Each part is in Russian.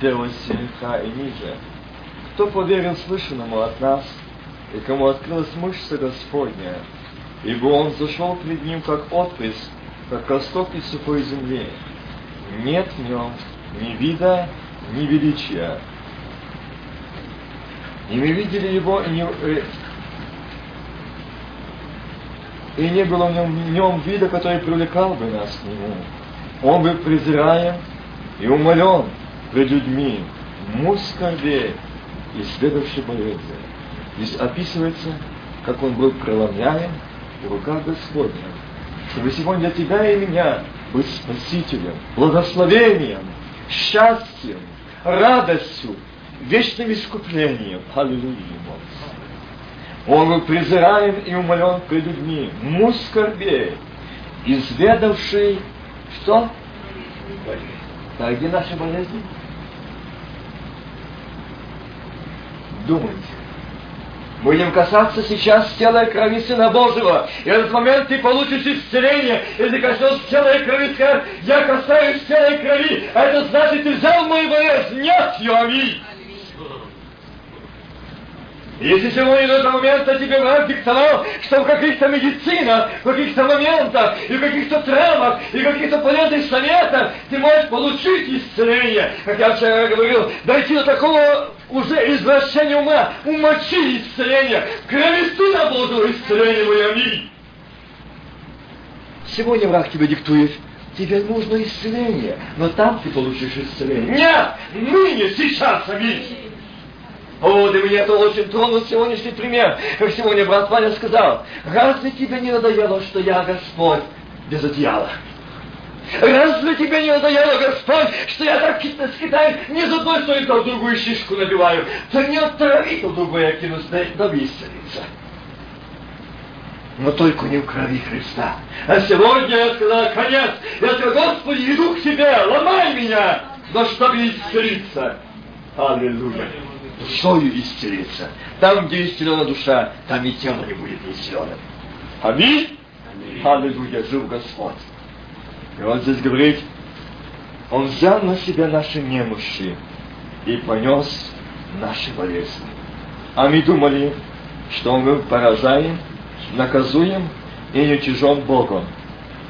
первого стиха и ниже. Кто поверил слышанному от нас, и кому открылась мышца Господня, ибо он зашел пред ним как отпрыск, как росток из сухой земли. Нет в нем ни вида, ни величия. И мы видели его, и не, э, и не было в нем, в нем вида, который привлекал бы нас к нему. Он был презираем и умолен пред людьми, муж скорбей, исследовавший болезни. Здесь описывается, как он был преломляем в руках Господня, чтобы сегодня для тебя и меня быть спасителем, благословением, счастьем, радостью, вечным искуплением. Аллилуйя! Он был презираем и умолен пред людьми, муж изведавший что? А где наши болезни? Думайте. Будем касаться сейчас тела и крови Сына Божьего. И в этот момент ты получишь исцеление. Если коснешься тела и крови, скажешь, я касаюсь тела и крови. А это значит, ты взял мою болезнь. Нет, аминь. Если сегодня до этого момента тебе враг диктовал, что в каких-то медицинах, в каких-то моментах, и в каких-то травмах, и в каких-то полезных советах ты можешь получить исцеление. Как я вчера говорил, дойти до такого уже извращения ума, умочи исцеление, крови Сына Божьего исцеления мой, аминь. Сегодня враг тебе диктует, тебе нужно исцеление, но там ты получишь исцеление. Нет, ныне, сейчас, аминь. О, для меня это очень тронул сегодняшний пример. Как сегодня брат Ваня сказал, разве тебе не надоело, что я Господь без одеяла? Разве тебе не надоело, Господь, что я так скитаю, не за одной стороны, а другую шишку набиваю? То не отрави, то другую я кинусь, да, исцелится. Но только не в крови Христа. А сегодня я сказал, конец, я сказал, Господи, иду к Тебе, ломай меня, но чтобы исцелиться. Аллилуйя душою исцелиться. Там, где исцелена душа, там и тело не будет исцеленным. Аминь? Аминь. Аллилуйя, жив Господь. И он здесь говорит, он взял на себя наши немощи и понес наши болезни. А мы думали, что мы поражаем, наказуем и не чужом Богом.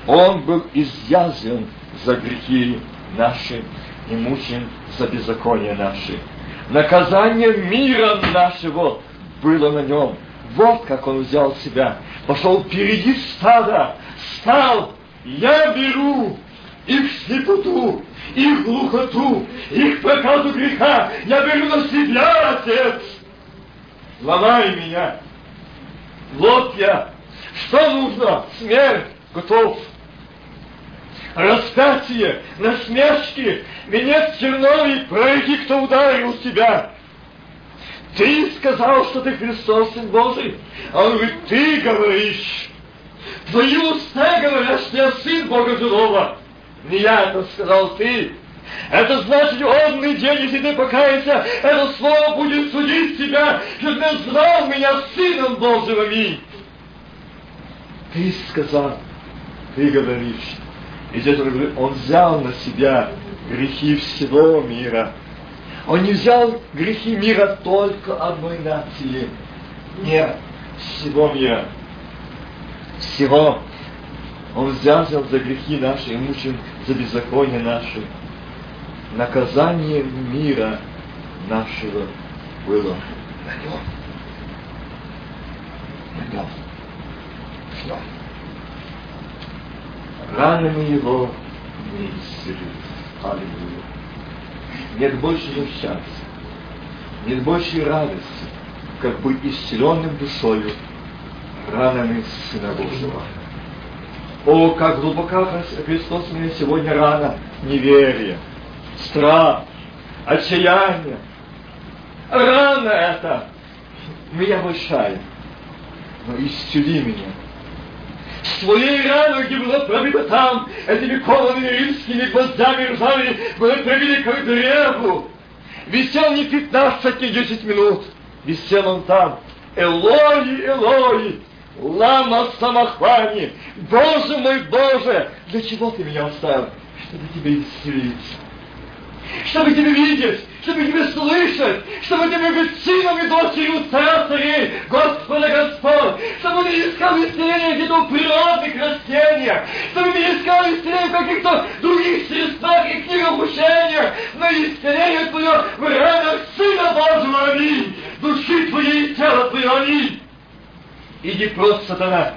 Он был изъязен за грехи наши и мучен за беззаконие наши наказание мира нашего было на нем. Вот как он взял себя. Пошел впереди стада, стал, я беру их слепоту, их глухоту, их проказу греха, я беру на себя, Отец. Ломай меня. Вот я. Что нужно? Смерть. Готов распятие, насмешки, венец черновый, пройди, кто ударил тебя. Ты сказал, что ты Христос, Сын Божий. А он говорит, ты говоришь. Твои уста говорят, что я Сын Бога Живого. Не я это сказал, ты. Это значит, онный день, если ты покаешься, это слово будет судить тебя, что ты назвал меня Сыном Божьим. Аминь. Ты сказал, ты говоришь. И здесь он говорит, он взял на себя грехи всего мира. Он не взял грехи мира только одной нации. Нет, всего мира. Всего. Он взялся за грехи наши и мучим за беззаконие наши. Наказание мира нашего было на нем. На нем. Все ранами его не исцелит. Аллилуйя. Нет большего счастья, нет большей радости, как быть исцеленным душою ранами Сына Божьего. О, как глубоко Христос меня сегодня рано неверие, страх, отчаяние. Рано это меня большая, но исцели меня своей раной, где было пробито там, этими коваными римскими гвоздями ржавыми, было пробили как древу. Висел не 15, не 10 минут. Висел он там. Элои, Элои, лама самохвани. Боже мой, Боже, для чего ты меня оставил? Чтобы тебя исцелить. Чтобы Тебя видеть, чтобы Тебя слышать, чтобы Тебя быть сыном и дочерью царей, Господа Господь, чтобы не искал исцеления где-то в природных растениях, чтобы не искал исцеления в каких-то других средствах и книгообучениях, но исцеление Твое в ранах Сына Божьего, аминь, души Твоей и тела Твоего, аминь. Иди прочь, сатана,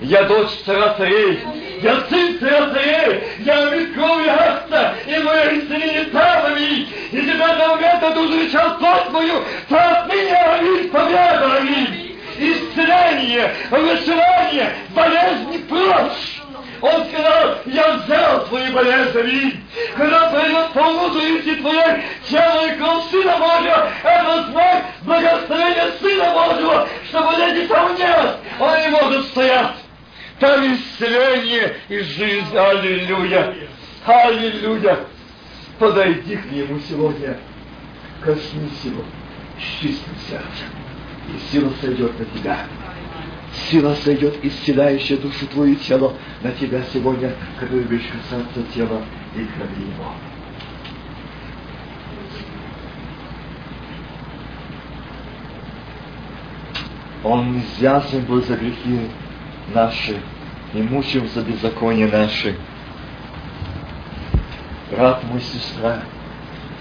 я дочь царя царей, я сын царей, я кровью Отца, и исцеление там, аминь. И тебя до момента ты uzречал плоть мою, то отныне, аминь, победа. Исцеление, вышивание, болезни прочь. Он сказал, я взял твои болезни. Когда пройдет полноту твоей, тело и кровь Сына Божьего, это знак благословения Сына Божьего, что болезни там нет, он не может стоять. Там исцеление и жизнь. Аллилуйя. Аллилуйя. Подойди к Нему сегодня. Коснись Его с сердцем. И сила сойдет на тебя. Сила сойдет, исцеляющая душу твою и тело на тебя сегодня, когда будешь касаться тела и крови Его. Он извязан был за грехи наши и мучим за беззаконие наши. Брат мой, сестра,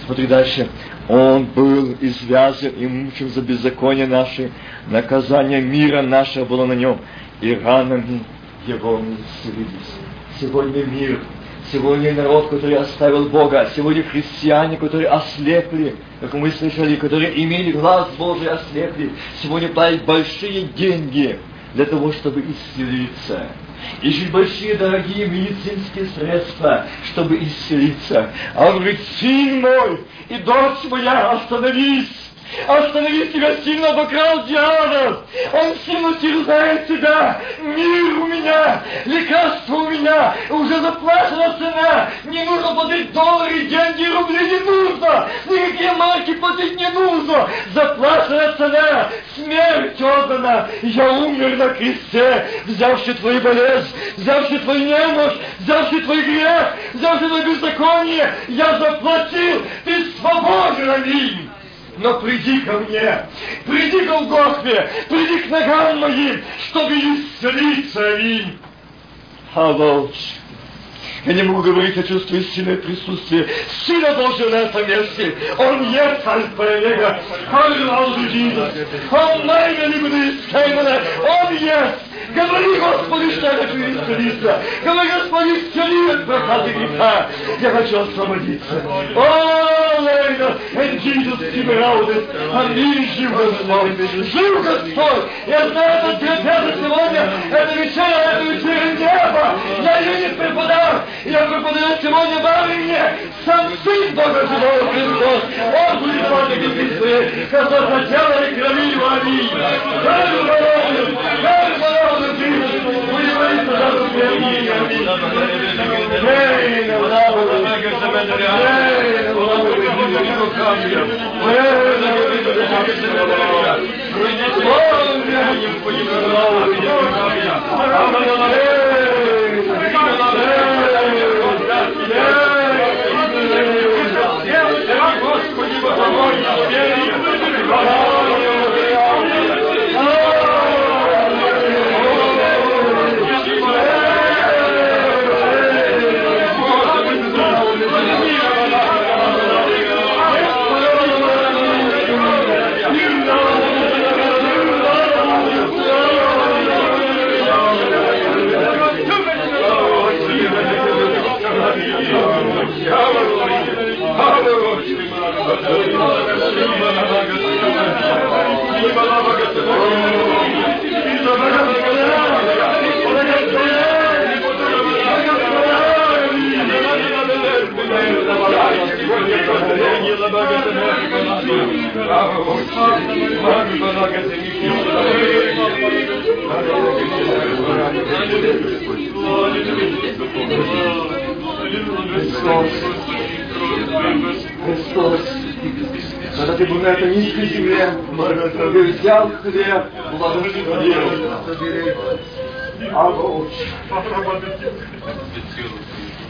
смотри дальше. Он был извязан и мучим за беззаконие наши, наказание мира нашего было на нем, и ранами его мы исцелились. Сегодня мир, сегодня народ, который оставил Бога, сегодня христиане, которые ослепли, как мы слышали, которые имели глаз Божий, ослепли, сегодня платят большие деньги – для того, чтобы исцелиться. Ищут большие дорогие медицинские средства, чтобы исцелиться. А он говорит, сын мой и дочь моя, остановись! Останови тебя, сильно обокрал дьявол. Он сильно терзает тебя. Мир у меня, лекарство меня, уже заплачена цена. Не нужно платить доллары, деньги, рубли, не нужно. Никакие марки платить не нужно. Заплачена цена, смерть отдана. Я умер на кресте, взявши твои болезни, взявши твою немощь, взявши твой грех, взявши твое беззаконие. Я заплатил, ты свободен, аминь но приди ко мне, приди к Голгофе, приди к ногам моим, чтобы исцелиться, аминь. Huggles Я не могу говорить, я чувствую сильное присутствие. Сила Божья на этом месте. Он есть Альфа и Омега. Hallelujah, Jesus. Almighty God Он есть. Говори, Господи, что я хочу исцелиться. Говори, Господи, исцели от прохода греха. Я хочу освободиться. О, Лейна, and Jesus came around it. Аминь, жив Господь. Жив Господь. Я знаю, что тебе сегодня это вечеря, это вечеря неба. Я ее не преподам. Я преподаю сегодня и мне. Сам Сын Бога Живого Христос. Он будет вам и Христос. Который тело и крови его. Аминь. Аллилуйя. Аллилуйя. Будем молиться за Господи. Аминь. Аминь. Господи, 中国人民解放军军人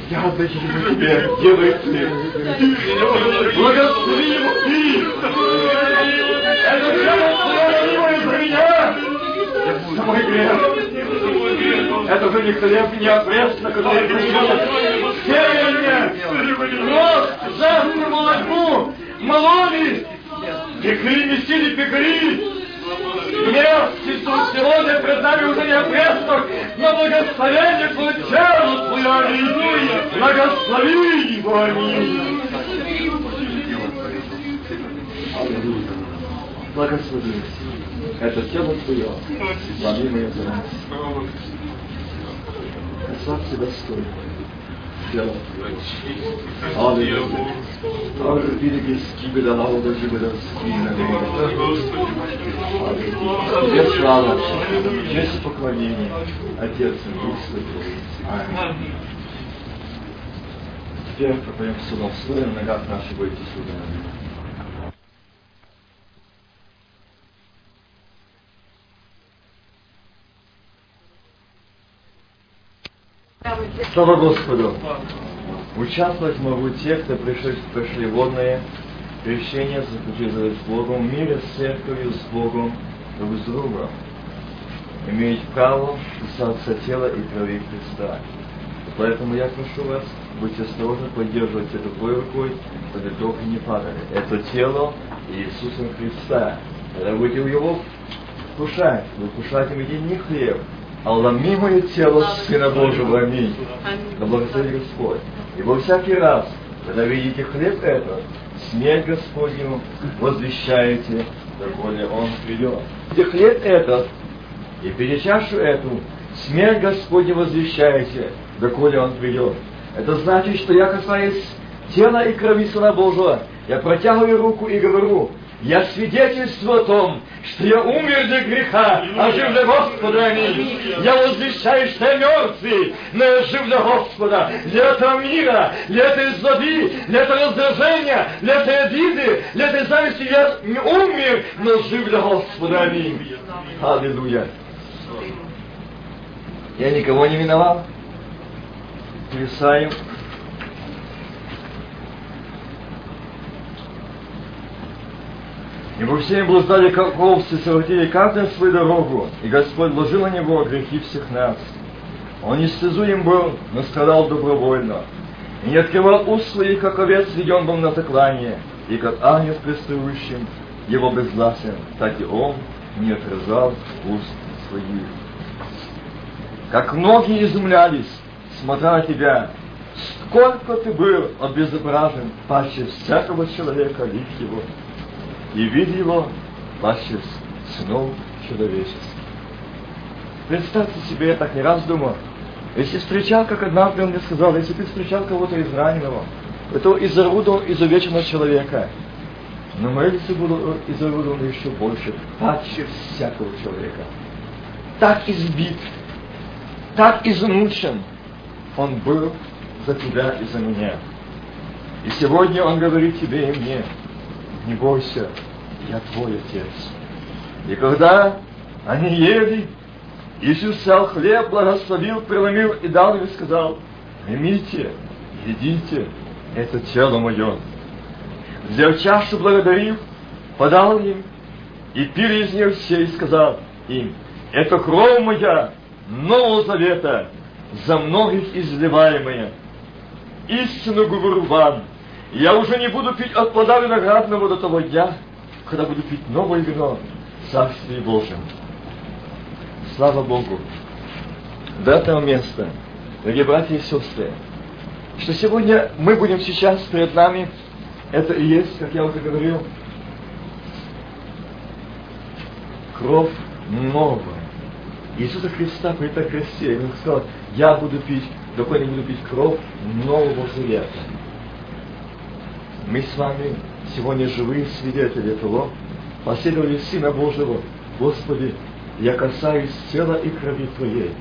Я отдаю тебе, делай ты. Благослови его ты. Это твое за меня. Это мой грех. Это уже не хлеб, не на который придет. Сеяние, рост, жажду молоку, мололи, пекли, месили, пекли. Иисус, сегодня пред нами уже не опреснок, но благословение тело Твое, Аллилуйя, благослови его. Аллилуйя. Благослови. Это тело Твое, славимое за нас. Тело Твое. Аллилуйя. Арбириги скибеда лауда жибеда скина Тебе слава, честь поклонение, Отец и Дух. Теперь пропоем судом своим, ногах наши будете судом. Слава Господу! Участвовать могу те, кто пришли, пришли водное крещение, заключили с Богом, мире с церковью, с Богом, друг с другом. Имеют право касаться тела и крови Христа. Поэтому я прошу вас, будьте осторожны, поддерживать это другой рукой, чтобы только не падали. Это тело Иисуса Христа. Когда будете его вкушать, вы вкушаете им не хлеб, а ломимое тело Сына Божьего. Аминь. Да благослови Господь. И во всякий раз, когда видите хлеб этот, смерть Господню возвещаете, доколе Он придет. Где хлеб этот, и перед чашу эту, смерть Господню возвещаете, доколе Он придет. Это значит, что я касаюсь тела и крови Сына Божьего, я протягиваю руку и говорю, я свидетельствую о том, что я умер для греха, а жив для Господа, аминь. Я возвещаю, что я мертвый, но я жив для Господа, для этого мира, для этой злоби, для этого раздражения, для этой обиды, для этой зависти. Я не умер, но жив для Господа, аминь. Аллилуйя. Я никого не виновал. Плясаем. Ибо все блуждали как овцы, совратили каждый свою дорогу, и Господь вложил на него грехи всех нас. Он не стезуем был, но страдал добровольно. И не открывал уст своих, как овец веден был на заклание, и как ангел престующим его безгласен, так и он не отрезал уст своих. Как многие изумлялись, смотря на тебя, сколько ты был обезображен паче всякого человека лик его и видел его паще сынов человеческих. Представьте себе, я так не раз думал, если встречал, как однажды он мне сказал, если ты встречал кого-то из раненого, это изорудовал изувеченного человека, но мое лицо было изорудовано еще больше, паче всякого человека. Так избит, так измучен он был за тебя и за меня. И сегодня он говорит тебе и мне, не бойся, я твой отец. И когда они ели, Иисус взял хлеб, благословил, преломил и дал им и сказал, примите, едите, это тело мое. Взяв чашу, благодарив, подал им, и пили из нее все, и сказал им, это кровь моя, Нового Завета, за многих изливаемая. Истину говорю вам, я уже не буду пить от плода виноградного до того дня, когда буду пить новое вино в Царстве Божьем. Слава Богу! До этого места, дорогие братья и сестры, что сегодня мы будем сейчас перед нами, это и есть, как я уже говорил, кровь новая. Иисуса Христа при этой кресте, Он сказал, я буду пить, доколе не буду пить кровь Нового Завета. Мы с вами сегодня живые свидетели того, последовали Сына Божьего. Господи, я касаюсь тела и крови Твоей.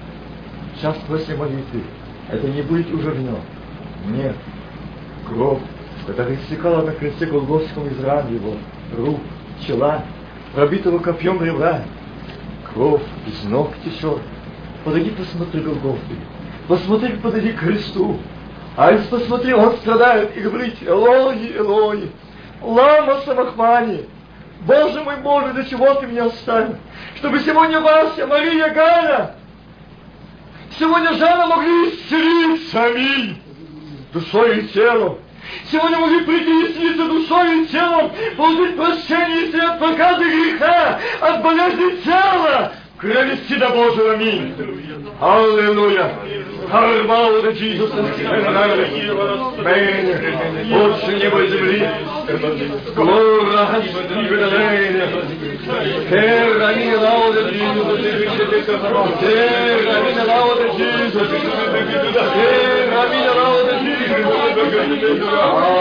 Сейчас после молитвы это не будет уже вино. Нет. Кровь, которая истекала на кресте Голгофском из ран его, рук, чела, пробитого копьем ребра. Кровь из ног течет. Подойди, посмотри Голгофы. Посмотри, подойди к кресту. А если посмотри, он страдает и говорит, Элои, Элои, лама самахмани, Боже мой Боже, для чего ты меня оставил? Чтобы сегодня Вася, Мария, Галя, сегодня Жанна могли исцелиться, аминь, душой и телом. Сегодня могли прийти исцелиться душой и телом, получить прощение, если от проказа греха, от болезни тела, крови Сына Божьего, аминь. Аллилуйя. Hallelujah to Jesus. Amen. Больше неба и земли. Глора, Господи, Terra mia lauda Jesus. Terra mia lauda Jesus. Terra mia lauda Jesus.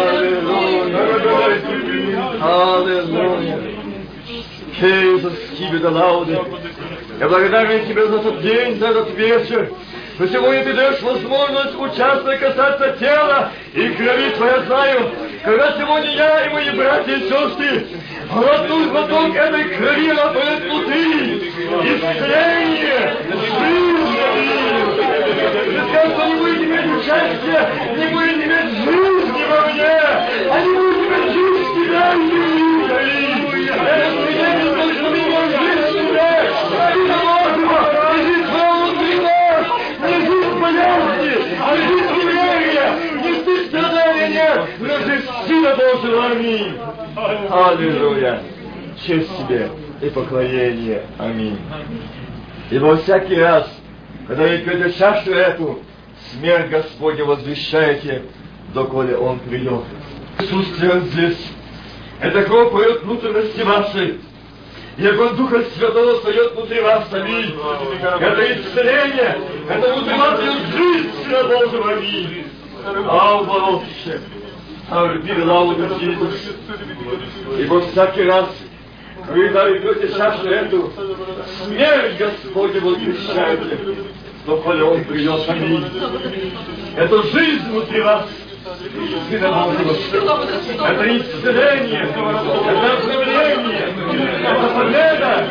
Hallelujah. Hallelujah. Jesus, тебе лауды. Я благодарен Тебе за тот день, за этот вечер. Но сегодня Ты даешь возможность участвовать, касаться тела и крови Твоя знаю. Когда сегодня я и мои братья и сестры глотнут глоток этой крови, она будет внутри. Исцеление, жизнь. Ты что не будет иметь участия, Аминь. Аллилуйя. Честь тебе и поклонение. Аминь. И во всякий раз, когда вы пьете чашу эту, смерть Господня возвещаете, доколе Он придет. Присутствие здесь. Это кровь поет внутренности вашей. И огонь Духа Святого поет внутри вас, аминь. Это исцеление, это внутри вас идет жизнь Божьего, аминь. Алва Лауда Иисус. Ибо всякий раз, когда вы пьете чашу эту, смерть Господня возвещаете, доколе Он придет, аминь. Это жизнь внутри вас. Сына Божьего. Это исцеление, это обновление, это победа.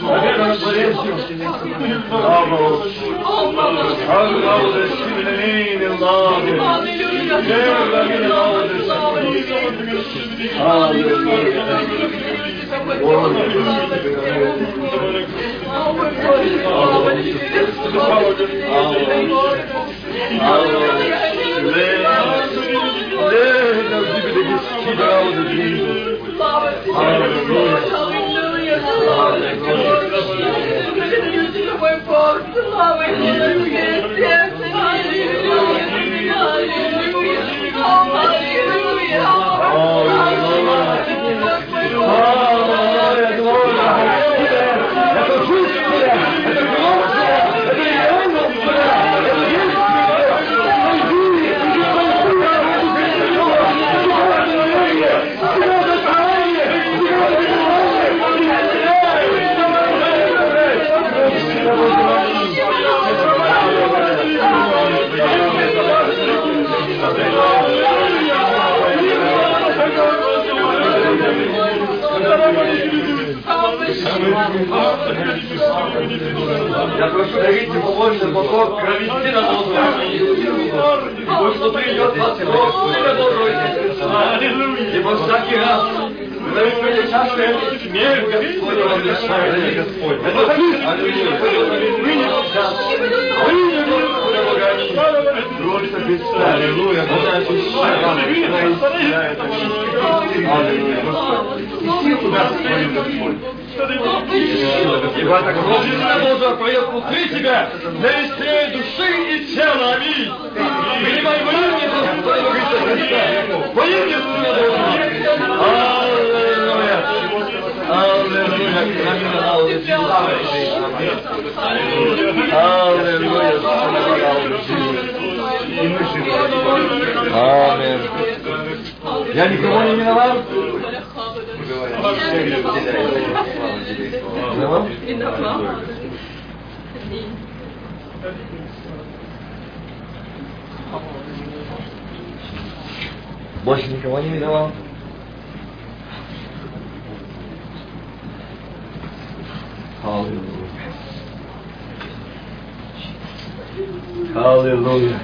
Победа над болезнью. Слава Отче. Аллилуйя, сильный лавы. Верно, Это Просто Христа. Аллилуйя. Господь вас. Исцеляет. Аллилуйя. Господь. И силу даст свою Господь. Ибо кровь Сына Божьего поет внутри тебя для исцеления души и тела. Аминь. Принимай во имя Господа Бога Иисуса Христа. Во имя Сына Божьего. Аллилуйя. Аллилуйя. Аминь. Аллилуйя. Аминь. Я никого не виноват? Виноват? Больше никого не виноват? Аллилуйя. Аллилуйя.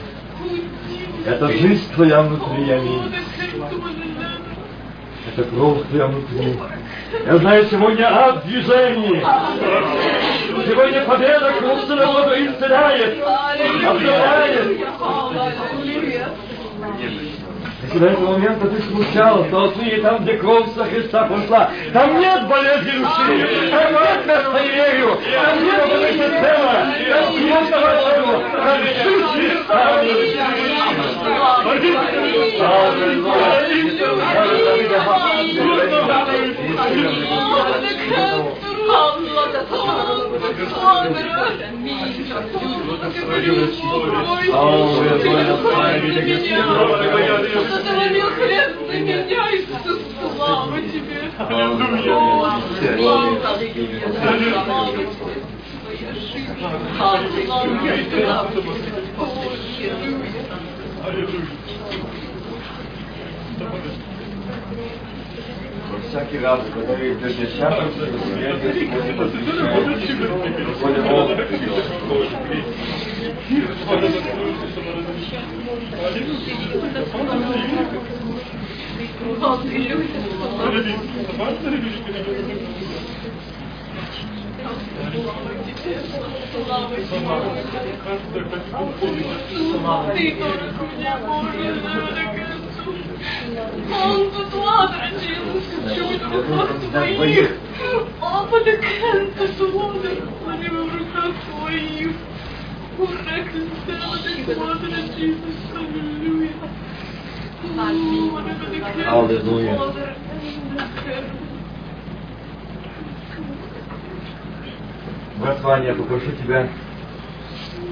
Это жизнь твоя внутри, аминь. Это кровь твоя внутри. Я знаю, сегодня ад в движении. Сегодня победа кровь народу исцеляет, обновляет. Если до этого момента ты смущалась, то отныне там, где кровь со Христа пошла, там нет болезни души, там нет места неверию, там нет этой системы, там кровь Твоего, там жизнь Христа. Сотворил хлеб за меня, Иисус, слава тебе. Аллилуйя. Слава тебе. Всякий раз, когда вы идете шагом, Ты дорог мне, Боже, Он тут ладрочился, чуть в руках твоих. Папа, кента они в руках твоих. Урек листела, да ладрочился, аллилуйя. Аллилуйя. Брат Ваня, я попрошу тебя,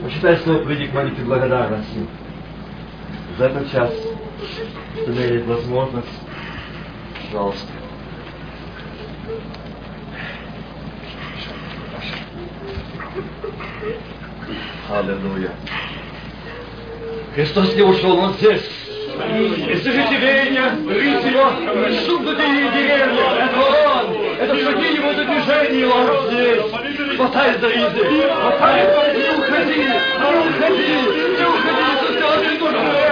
почитай свой предик молитвы благодарности за этот час, что имеет возможность. Пожалуйста. Аллилуйя. Христос не ушел, Он здесь. И слышите веяние, рыть его, шум и деревья. Это Он. Это шаги его, его. Он здесь. Хватай за ризы. Хватай. Не уходи. Не уходи. Не уходи. Иисус очень нужен.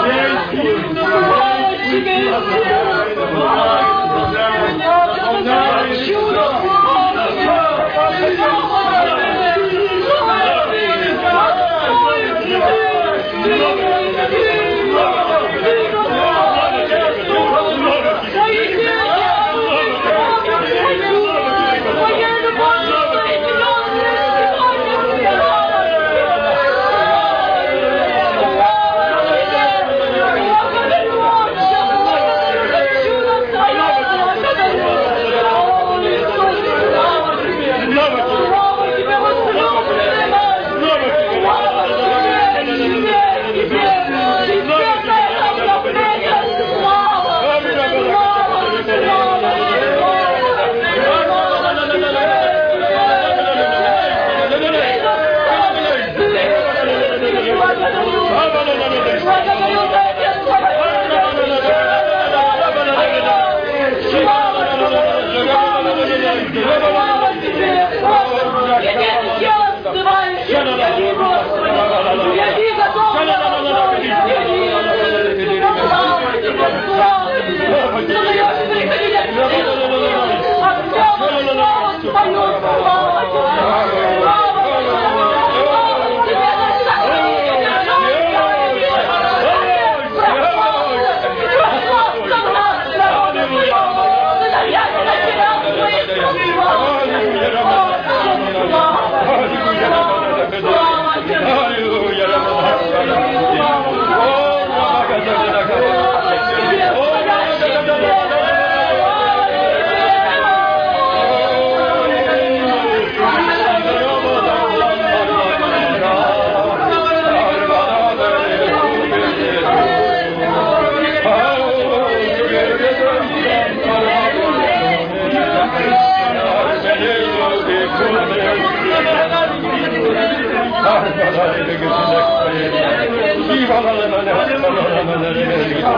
Слава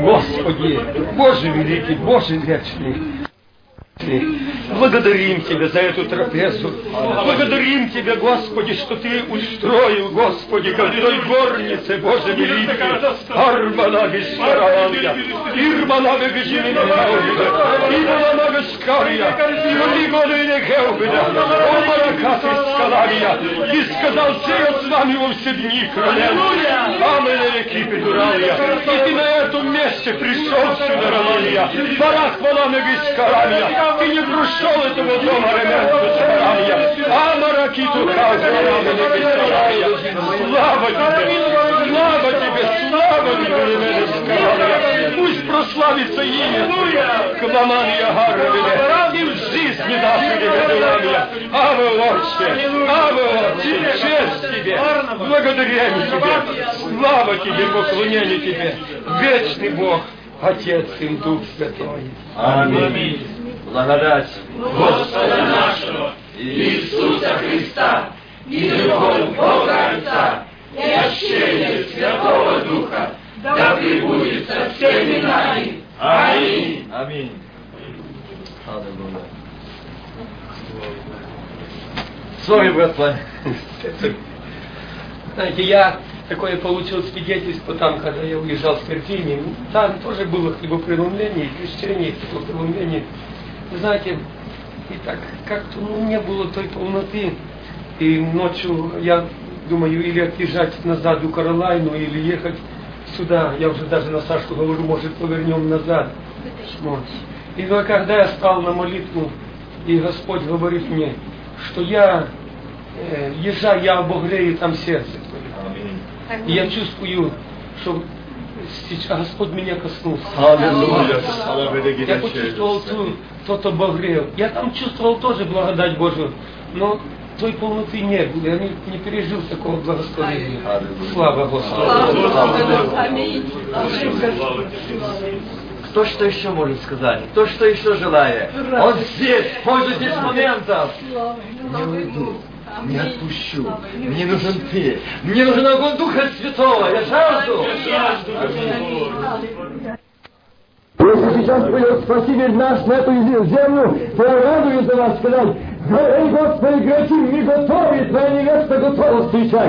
Господи, Боже великий, Боже вечный, Благодарим Тебя за эту трапезу. Благодарим Тебя, Господи, что Ты устроил, Господи, как той горнице, Боже великий. Армана Вишкараванья, Ирмана Вегежимина Ирмана Вешкария, Юлиголи Геубида, Омарака Фискалавия. Ты сказал, все с вами во все дни, королев. Амен, реки Петуралия. И Ты на этом месте пришел сюда, Романия. Барах Валана Вишкаравия. Не пришел этого дома, Ремянку Царая. Амаракиту Казарая. Слава тебе! Слава тебе! Слава тебе, Царая. Пусть прославится имя Кламания Гарвине. И в жизни нашей Ремянку Аве, Отче! Аве, Отче! Честь тебе! Благодарим тебе! Слава тебе, поклонение тебе! Вечный Бог! Отец и Дух Святой. Аминь. Благодать Господа нашего Иисуса Христа и любовь Бога Отца и общение Святого Духа да пребудет со всеми нами. Аминь. Аминь. Аллилуйя. Слава, братва. Знаете, я такое получил свидетельство там, когда я уезжал с Виргинии. Там тоже было хлебопреломление, крещение, хлебопреломление. Знаете, и так как-то ну, не было той полноты. И ночью я думаю, или отъезжать назад у Каролайну, или ехать сюда. Я уже даже на Сашку говорю, может, повернем назад. Вот. И но когда я стал на молитву, и Господь говорит мне, что я, э, езжай, я обогрею там сердце твое. И я чувствую, что Господь меня коснулся. Аллилуйя. Я почувствовал ту, тот обогрев. Я там чувствовал тоже благодать Божию, но той полноты не было. Я не, не пережил такого благословения. Слава Господу. Кто что еще может сказать? Кто что еще желает? Он здесь, пользуйтесь моментом. Не уйду, не отпущу. Мне нужен ты. Мне нужен огонь Духа Святого. Я жажду. Если сейчас придет Спаситель наш на эту землю, то я радуюсь за вас сказать, Эй, Господи, грехи, мы готовы, твоя невеста готова встречать.